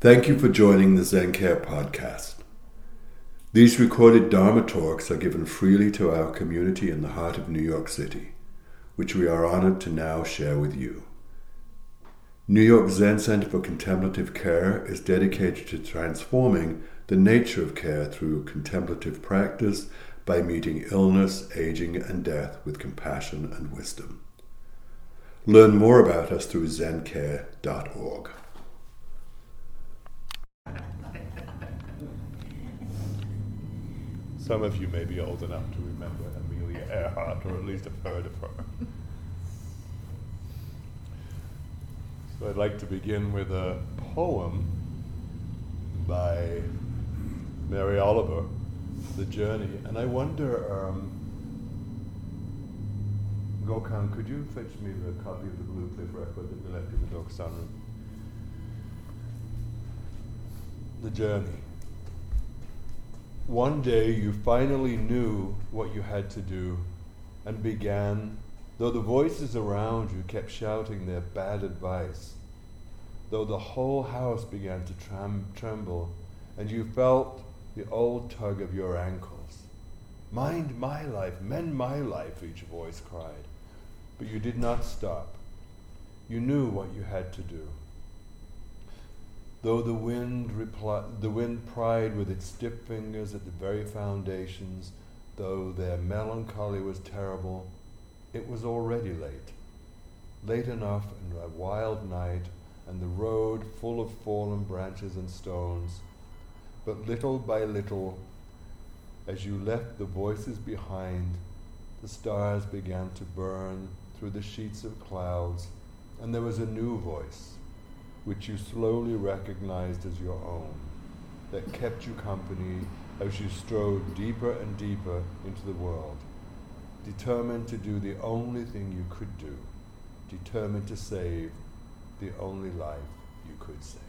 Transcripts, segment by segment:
Thank you for joining the ZenCare podcast. These recorded Dharma talks are given freely to our community in the heart of New York City, which we are honored to now share with you. New York Zen Center for Contemplative Care is dedicated to transforming the nature of care through contemplative practice by meeting illness, aging, and death with compassion and wisdom. Learn more about us through zencare.org. Some of you may be old enough to remember Amelia Earhart, or at least have heard of her. So I'd like to begin with a poem by Mary Oliver, The Journey. And I wonder, um, Gokhan, could you fetch me the copy of the Blue Cliff record that we left in the Dokusan room? The Journey. One day you finally knew what you had to do and began, though the voices around you kept shouting their bad advice, though the whole house began to tremble and you felt the old tug of your ankles. Mind my life, mend my life, each voice cried. But you did not stop. You knew what you had to do. Though the wind, repli- the wind pried with its stiff fingers at the very foundations, though their melancholy was terrible, it was already late. Late enough in a wild night, and the road full of fallen branches and stones. But little by little, as you left the voices behind, the stars began to burn through the sheets of clouds, and there was a new voice which you slowly recognized as your own, that kept you company as you strode deeper and deeper into the world, determined to do the only thing you could do, determined to save the only life you could save.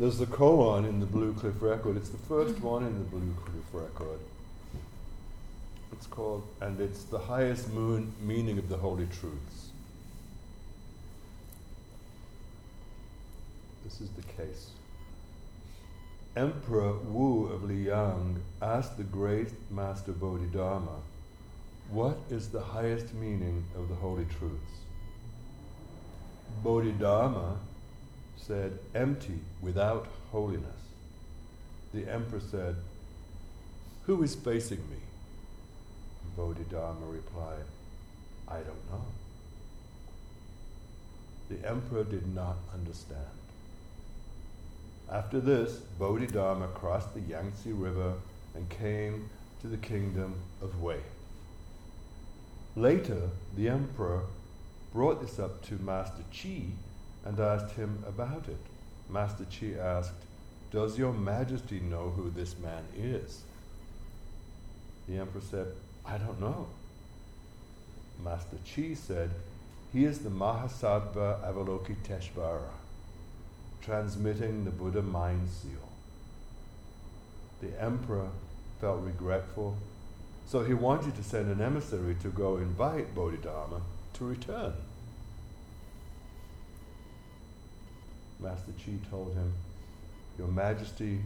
There's the koan in the Blue Cliff record. It's the first mm-hmm. one in the Blue Cliff record. It's called, and it's the highest moon meaning of the Holy Truths. This is the case. Emperor Wu of Liang asked the great Master Bodhidharma, What is the highest meaning of the Holy Truths? Bodhidharma said, Empty, without holiness. The emperor said, Who is facing me? Bodhidharma replied, I don't know. The emperor did not understand. After this, Bodhidharma crossed the Yangtze River and came to the kingdom of Wei. Later, the emperor brought this up to Master Chi and asked him about it. Master Chi asked, Does your majesty know who this man is? The emperor said, I don't know. Master Chi said, He is the Mahasattva Avalokiteshvara, transmitting the Buddha mind seal. The emperor felt regretful, so he wanted to send an emissary to go invite Bodhidharma to return. Master Chi told him, Your Majesty,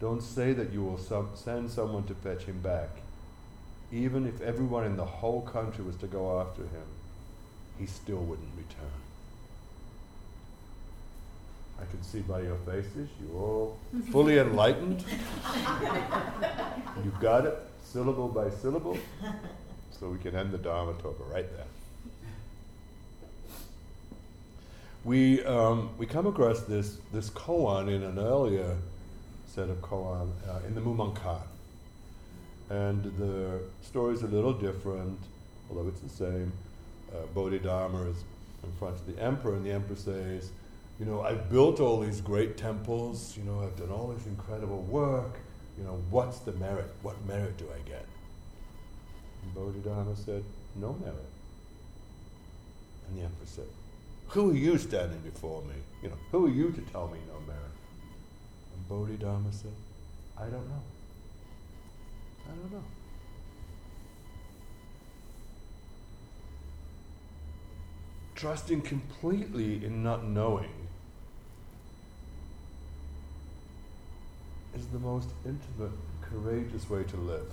don't say that you will some, send someone to fetch him back. Even if everyone in the whole country was to go after him, he still wouldn't return. I can see by your faces you're all fully enlightened. You've got it, syllable by syllable. So we can end the Dharma talk right there. We, um, we come across this, this koan in an earlier set of koan uh, in the Mumonkan. And the story is a little different, although it's the same. Uh, Bodhidharma is in front of the emperor, and the emperor says, You know, I've built all these great temples, you know, I've done all this incredible work. You know, what's the merit? What merit do I get? And Bodhidharma said, No merit. And the emperor said, Who are you standing before me? You know, who are you to tell me no merit? And Bodhidharma said, I don't know. I don't don't know. Trusting completely in not knowing is the most intimate, courageous way to live.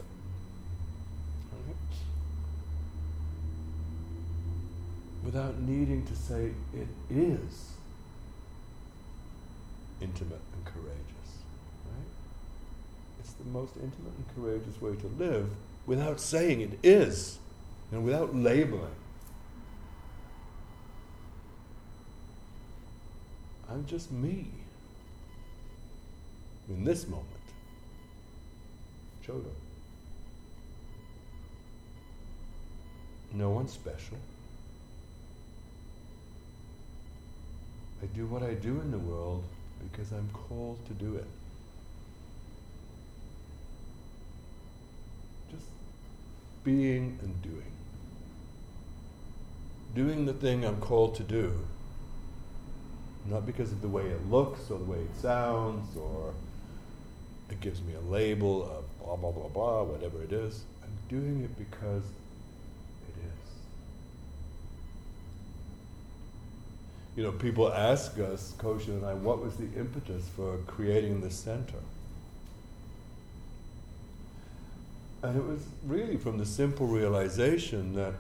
Without needing to say it is intimate and courageous. Right? It's the most intimate and courageous way to live without saying it is and without labeling. I'm just me in this moment. Chodo. No one special. I do what I do in the world because I'm called to do it. Just being and doing. Doing the thing I'm called to do, not because of the way it looks or the way it sounds or it gives me a label of blah, blah, blah, blah, whatever it is. I'm doing it because it is. You know, people ask us, Koshin and I, what was the impetus for creating the center? And it was really from the simple realization that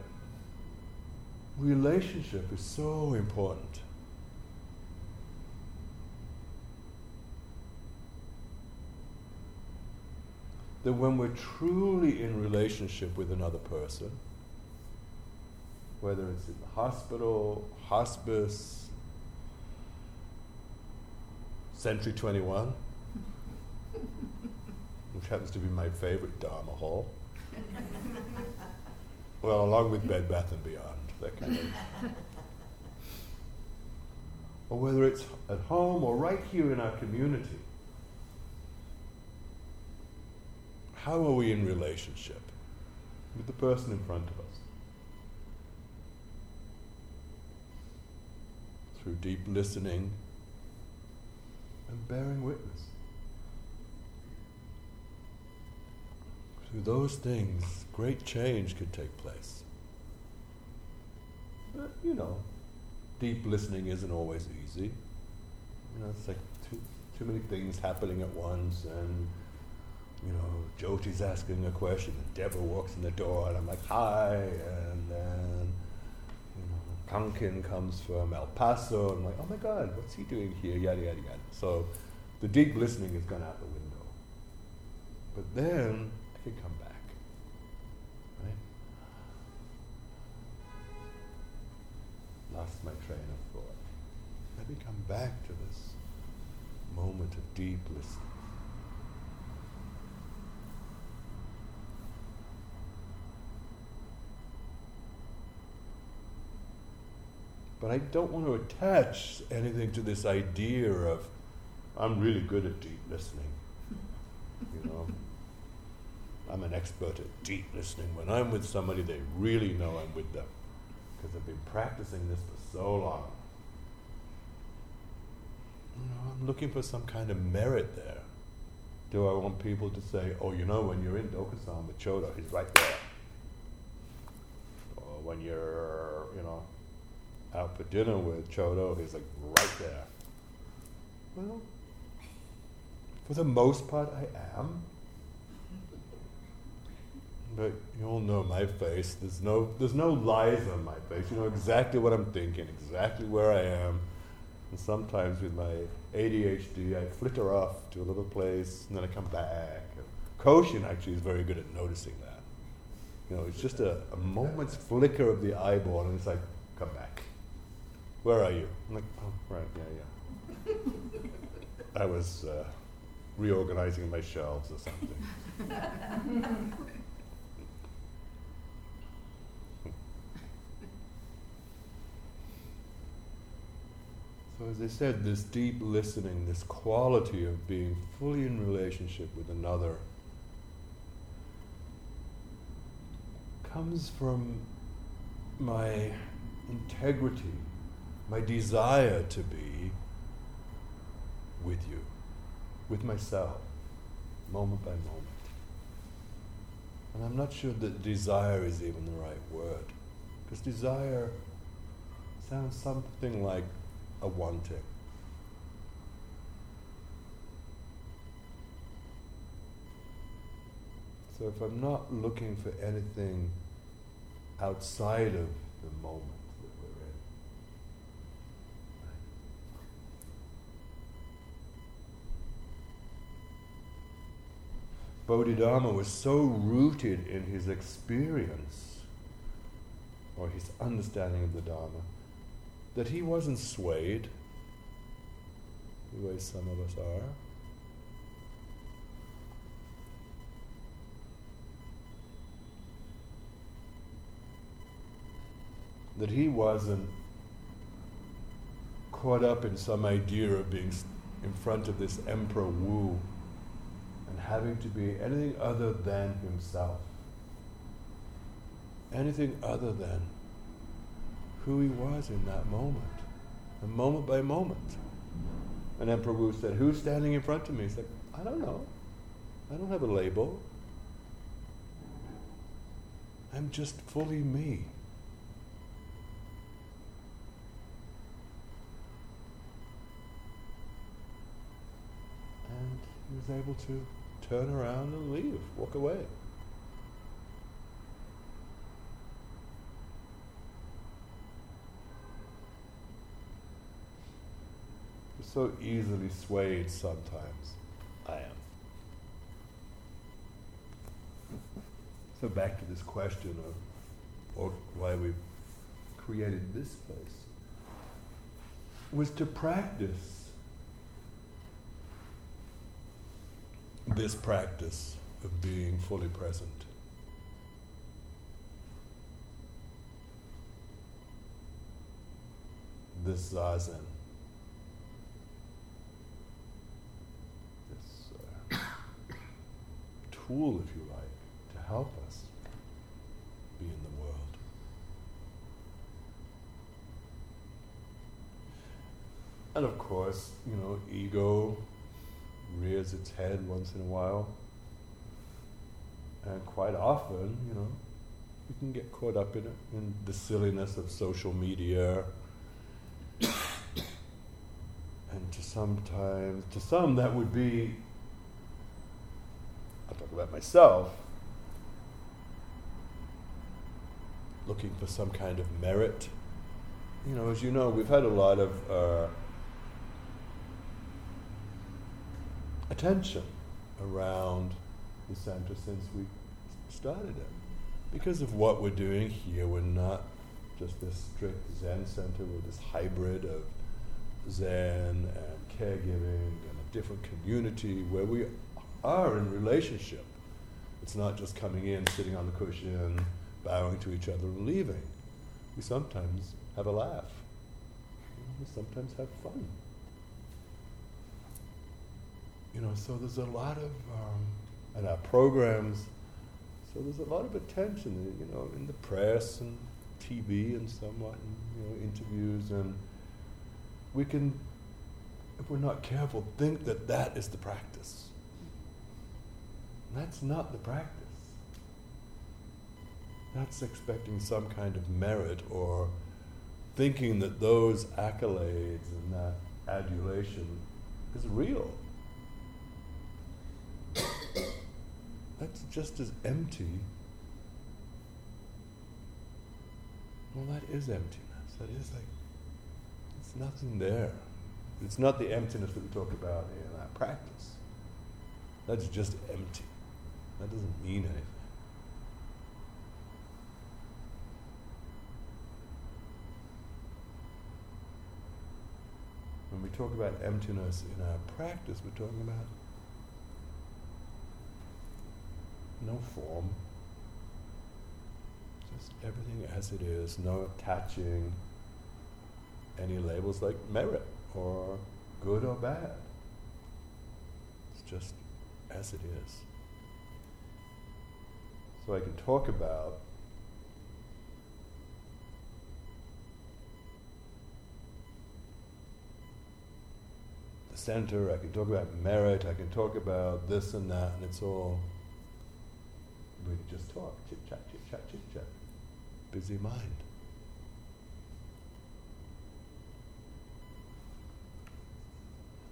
relationship is so important. that when we're truly in relationship with another person, whether it's in the hospital, hospice, Century 21, which happens to be my favorite Dharma hall. well, along with Bed Bath and Beyond, that kind of. or whether it's at home or right here in our community. How are we in relationship with the person in front of us? Through deep listening and bearing witness. Through those things, great change could take place. But, you know, deep listening isn't always easy. You know, it's like too, too many things happening at once and you know, Jyoti's asking a question, and Deborah walks in the door, and I'm like, hi, you know, comes from El Paso, and I'm like, oh my God, what's he doing here, yada, yada, yada. So the deep listening has gone out the window. But then I can come back, right? Lost my train of thought. Let me come back to this moment of deep listening. But I don't want to attach anything to this idea of I'm really good at deep listening. You know, I'm an expert at deep listening. When I'm with somebody, they really know I'm with them because I've been practicing this for so long. You know, I'm looking for some kind of merit there. Do I want people to say, oh, you know, when you're in Dokusan with Chodo, he's right there. Or when you're, you know, out for dinner with Chodo, he's like right there. Well, for the most part, I am. But you all know my face. There's no, there's no lies on my face. You know exactly what I'm thinking, exactly where I am. And sometimes with my ADHD, I flitter off to a little place and then I come back. Koshin actually is very good at noticing that. You know, it's just a, a moment's flicker of the eyeball and it's like, come back. Where are you? I'm like, oh, right, yeah, yeah. I was uh, reorganizing my shelves or something. So, as I said, this deep listening, this quality of being fully in relationship with another, comes from my integrity my desire to be with you, with myself, moment by moment. And I'm not sure that desire is even the right word. Because desire sounds something like a wanting. So if I'm not looking for anything outside of the moment that we're in, Bodhidharma was so rooted in his experience or his understanding of the Dharma that he wasn't swayed the way some of us are. That he wasn't caught up in some idea of being in front of this Emperor Wu and having to be anything other than himself. Anything other than who he was in that moment, and moment by moment. And Emperor Wu said, Who's standing in front of me? He said, I don't know. I don't have a label. I'm just fully me. And he was able to turn around and leave, walk away. so easily swayed sometimes. I am. So back to this question of or why we created this place was to practice this practice of being fully present. This zazen. This uh, tool, if you like, to help us be in the world. And of course, you know, ego rears its head once in a while. And quite often, you know, we can get caught up in it, in the silliness of social media. and to sometimes, to some, that would be I'll talk about myself, looking for some kind of merit. You know, as you know, we've had a lot of uh, attention around the center since we started it. Because of what we're doing here, we're not just this strict Zen center, we're this hybrid of Zen and caregiving and a different community where we are in relationship. It's not just coming in, sitting on the cushion, bowing to each other, and leaving. We sometimes have a laugh. We sometimes have fun. You know, so there's a lot of, um, and our programs, so there's a lot of attention, you know, in the press and TV and somewhat, and, you know, interviews, and we can, if we're not careful, think that that is the practice. That's not the practice. That's expecting some kind of merit or thinking that those accolades and that adulation is real. That's just as empty. Well, that is emptiness. That is like, it's nothing there. It's not the emptiness that we talk about in our practice. That's just empty. That doesn't mean anything. When we talk about emptiness in our practice, we're talking about no form, just everything as it is, no attaching any labels like merit or good or bad. It's just as it is. So I can talk about the center, I can talk about merit, I can talk about this and that, and it's all really just talk, chit chat, chit chat, chit chat. Busy mind.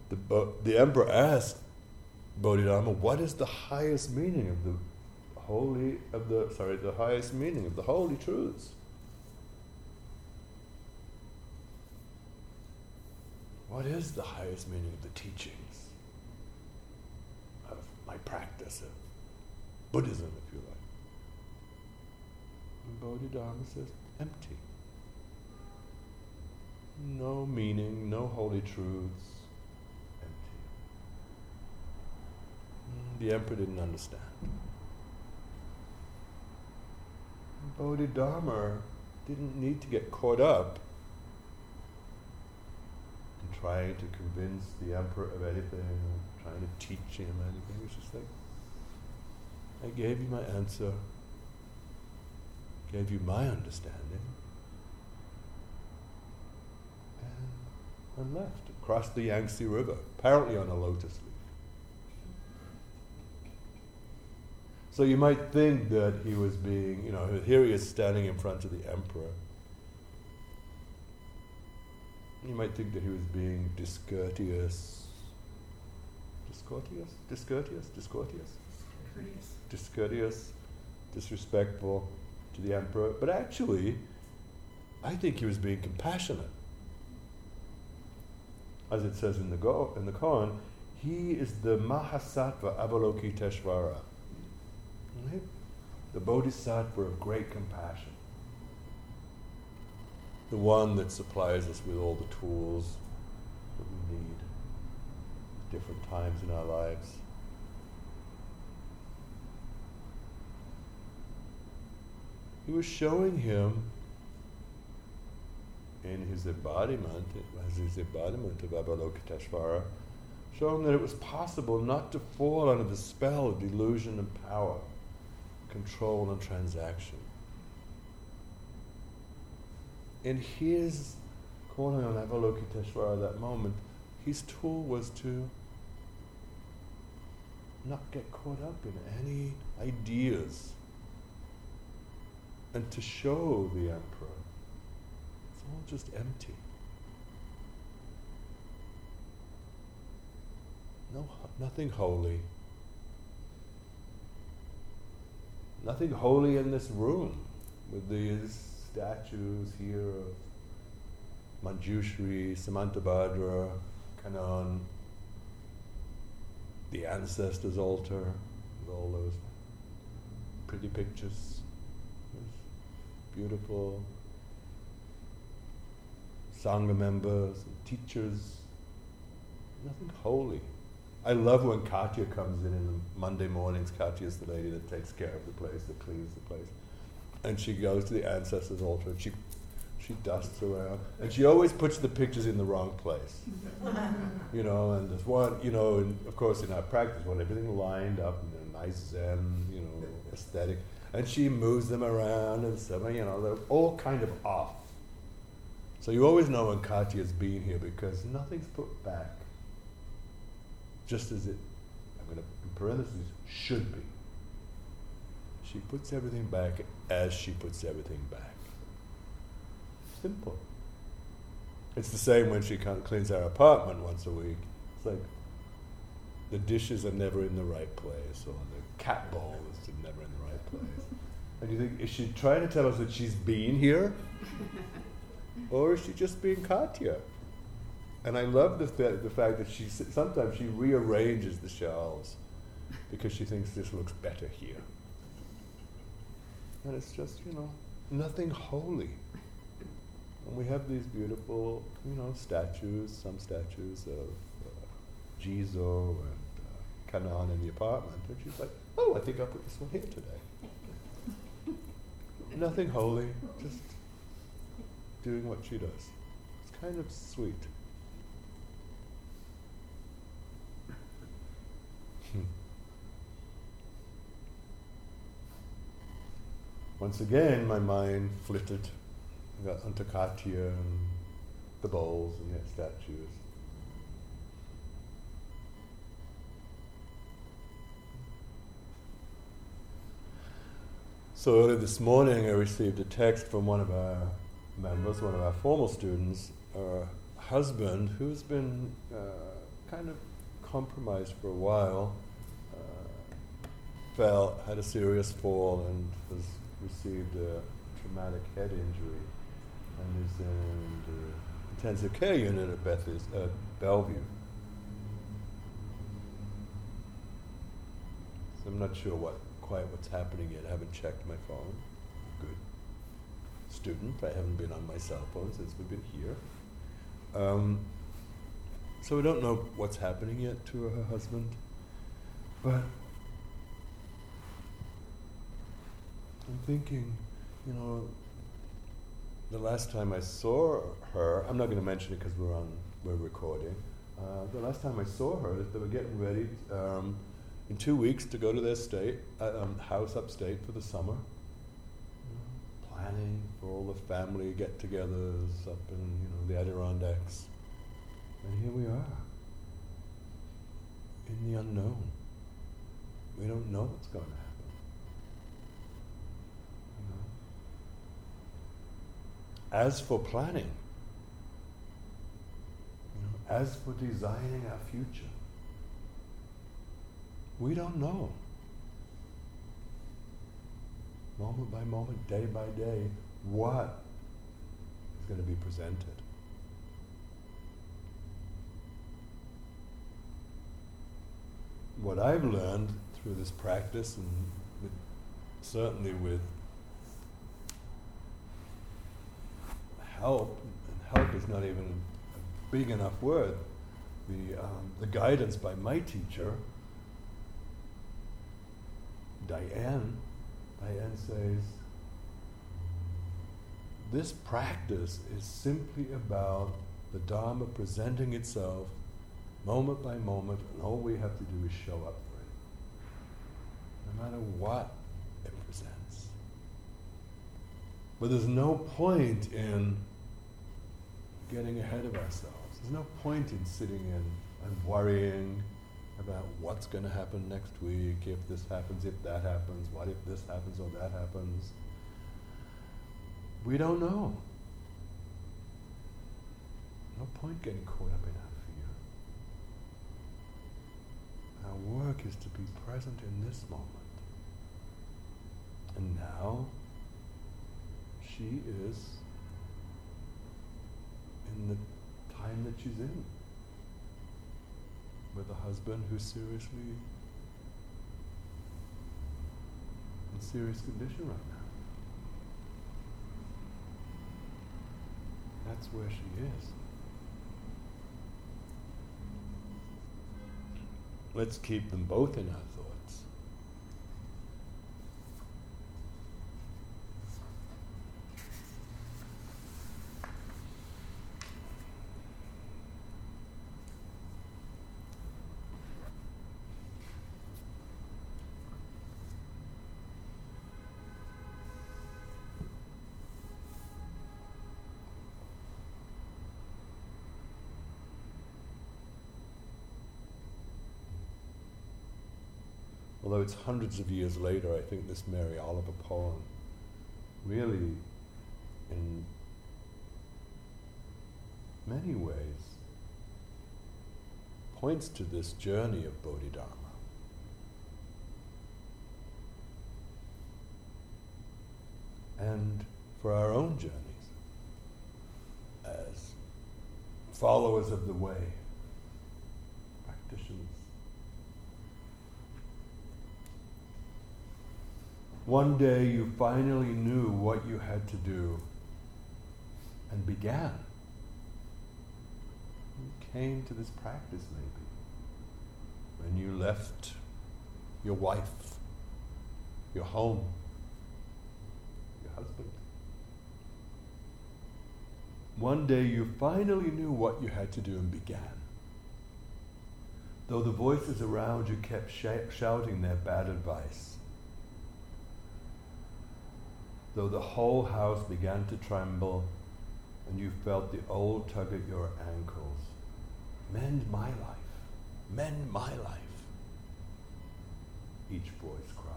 The, Bo- the emperor asked Bodhidharma, what is the highest meaning of the holy of the sorry, the highest meaning of the holy truths? What is the highest meaning of the teachings of my practice of Buddhism, if you like? And Bodhidharma says, empty. No meaning, no holy truths, empty. Mm, The emperor didn't understand. Bodhidharma didn't need to get caught up in trying to convince the emperor of anything, or trying to teach him anything. He was just like, I gave you my answer, gave you my understanding, and, left, across the Yangtze River, apparently on a lotus leaf. So you might think that he was being, you know, here he is standing in front of the emperor. You might think that he was being discourteous. Discourteous? Discourteous? Discourteous? Discourteous, disrespectful to the emperor. But actually, I think he was being compassionate. As it says in the, go- in the koan, he is the Mahasattva Avalokiteshvara. Right? The Bodhisattva of great compassion. The one that supplies us with all the tools that we need different times in our lives. He was showing him in his embodiment, as his embodiment of Avalokiteshvara, showing that it was possible not to fall under the spell of delusion and power control and transaction. In his calling on Avalokiteshvara at that moment, his tool was to not get caught up in any ideas and to show the emperor it's all just empty. No, nothing holy. nothing holy in this room with these statues here of Manjushri, Samantabhadra, Kanon, the ancestors' altar, with all those pretty pictures, beautiful Sangha members, and teachers, nothing holy. I love when Katya comes in in the Monday mornings. Katya is the lady that takes care of the place, that cleans the place. And she goes to the ancestors' altar and she, she dusts around. And she always puts the pictures in the wrong place. you know, and there's one, you know, and of course in our practice, when everything lined up in a nice Zen, you know, aesthetic. And she moves them around and stuff, you know, they're all kind of off. So you always know when Katya's been here because nothing's put back just as it, I'm going to, in parentheses, should be. She puts everything back as she puts everything back. Simple. It's the same when she cleans our apartment once a week. It's like the dishes are never in the right place, or the cat bowl is never in the right place. And you think, is she trying to tell us that she's been here? or is she just being Katya? And I love the, fa- the fact that she sometimes she rearranges the shelves because she thinks this looks better here. And it's just, you know, nothing holy. And we have these beautiful, you know, statues, some statues of uh, Jizo and uh, Kanon in the apartment. And she's like, oh, I think I'll put this one here today. Nothing holy, just doing what she does. It's kind of sweet. Hmm. Once again, my mind flitted I got onto Katya and the bowls and the statues. So early this morning, I received a text from one of our members, one of our formal students, her husband, who's been uh, kind of compromised for a while, uh, fell, had a serious fall, and has received a traumatic head injury, and is in the intensive care unit at Beth's, uh, Bellevue. So I'm not sure what quite what's happening yet. I haven't checked my phone. Good. Student. I haven't been on my cell phone since we've been here. Um, so we don't know what's happening yet to her husband. But I'm thinking, you know, the last time I saw her, I'm not going to mention it because we're on, we're recording. Uh, the last time I saw her, they were getting ready. Um, in two weeks to go to their state uh, um, house upstate for the summer. planning for all the family get-togethers up in you know the Adirondacks, and here we are in the unknown. We don't know what's going to happen. You know? As for planning, you know, as for designing our future, we don't know. Moment by moment, day by day, what is going to be presented. What I've learned through this practice, and with, certainly with help, and help is not even a big enough word, the, um, the guidance by my teacher Diane, Diane says, this practice is simply about the Dharma presenting itself moment by moment, and all we have to do is show up for it. No matter what it presents. But there's no point in getting ahead of ourselves. There's no point in sitting in and worrying about what's going to happen next week, if this happens, if that happens, what if this happens or that happens. We don't know. No point getting caught up in our fear. Our work is to be present in this moment. And now, she is in the time that she's in with a husband who's seriously in serious condition right now. That's where she is. Let's keep them both in our although it's hundreds of years later, I think this Mary Oliver poem really, in many ways, points to this journey of Bodhidharma. And for our own journeys as followers of the way, practitioners One day you finally knew what you had to do and began. You came to this practice, maybe, when you left your wife, your home, your husband. One day you finally knew what you had to do and began. Though the voices around you kept sh- shouting their bad advice though the whole house began to tremble and you felt the old tug at your ankles. Mend my life, mend my life, each voice cried.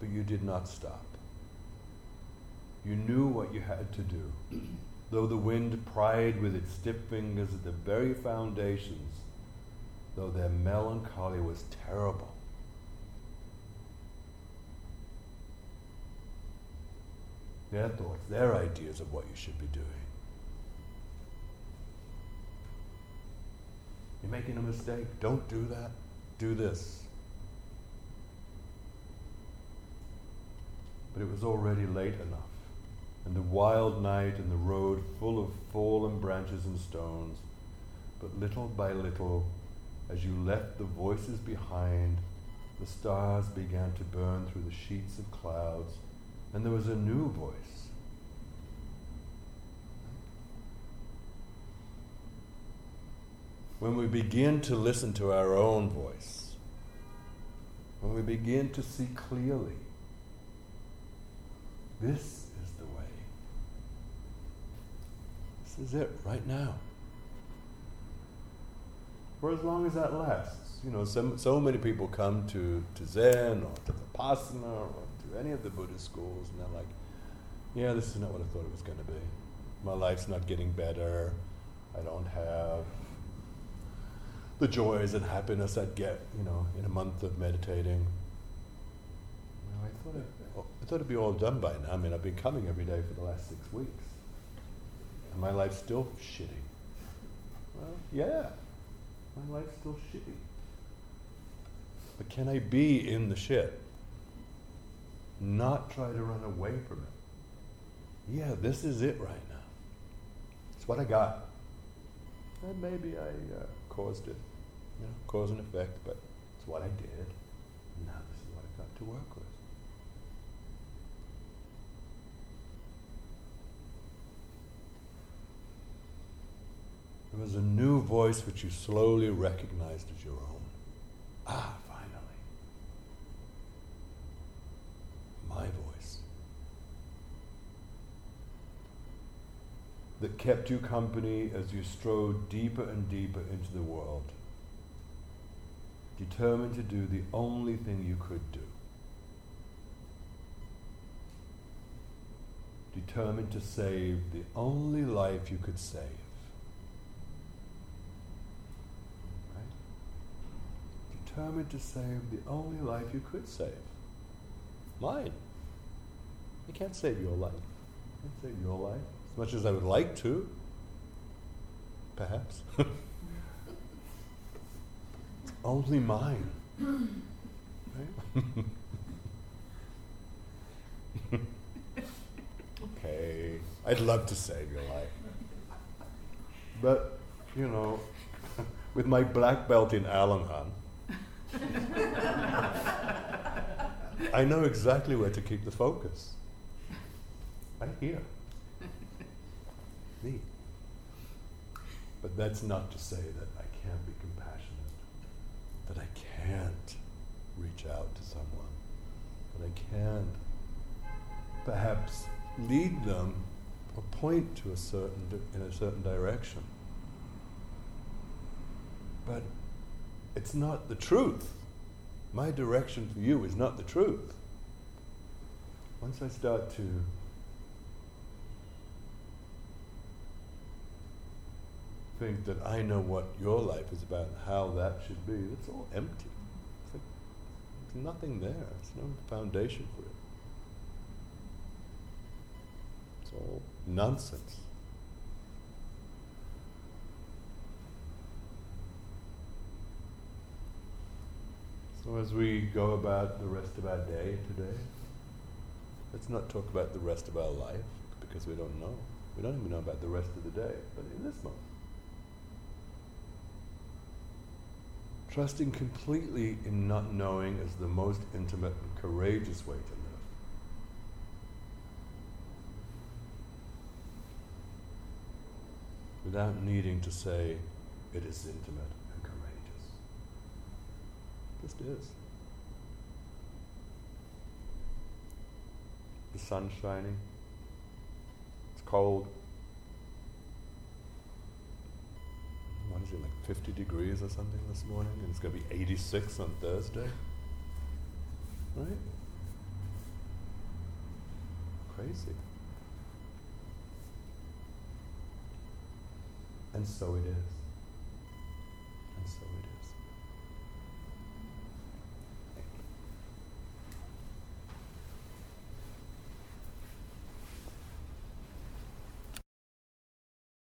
but you did not stop. You knew what you had to do. Though the wind pried with its stiff fingers at the very foundations, though their melancholy was terrible. Their thoughts, their ideas of what you should be doing. You're making a mistake. Don't do that. Do this. But it was already late enough, and the wild night and the road full of fallen branches and stones. But little by little, as you left the voices behind, the stars began to burn through the sheets of clouds, and there was a new voice. When we begin to listen to our own voice, when we begin to see clearly, this is the way. This is it right now. For as long as that lasts. You know, so, so many people come to, to Zen or to Vipassana or to any of the Buddhist schools and they're like, yeah, this is not what I thought it was going to be. My life's not getting better. I don't have the joys and happiness I'd get, you know, in a month of meditating. Know, I thought it, I thought it'd be all done by now. I mean, I've been coming every day for the last six weeks, and my life's still shitty. Well, yeah, my life's still shitty. But can I be in the shit? Not try to run away from it. Yeah, this is it right now. It's what I got. And maybe I uh, caused it, you know, cause and effect, but it's what I did. Now this is what I got to work with. There was a new voice which you slowly recognized as your own. Ah, finally. My voice. That kept you company as you strode deeper and deeper into the world. Determined to do the only thing you could do. Determined to save the only life you could save. determined to save the only life you could save. Mine. I can't save your life. You can't save your life. As much as I would like to. Perhaps. it's only mine. Okay. I'd love to save your life. But, you know, with my black belt in Al-Anon, I know exactly where to keep the focus. Right here. Me. But that's not to say that I can't be compassionate, that I can't reach out to someone, that I can't perhaps lead them or point to a certain di- in a certain direction. But it's not the truth. My direction for you is not the truth. Once I start to think that I know what your life is about and how that should be, it's all empty. It's like there's nothing there. There's no foundation for it. It's all nonsense. As we go about the rest of our day today, let's not talk about the rest of our life because we don't know. We don't even know about the rest of the day, but in this moment. Trusting completely in not knowing is the most intimate and courageous way to live. Without needing to say, it is intimate just is. The sun's shining, it's cold. What is it, like 50 degrees or something this morning? And it's going to be 86 on Thursday? Right? Crazy. And so it is. And so it is.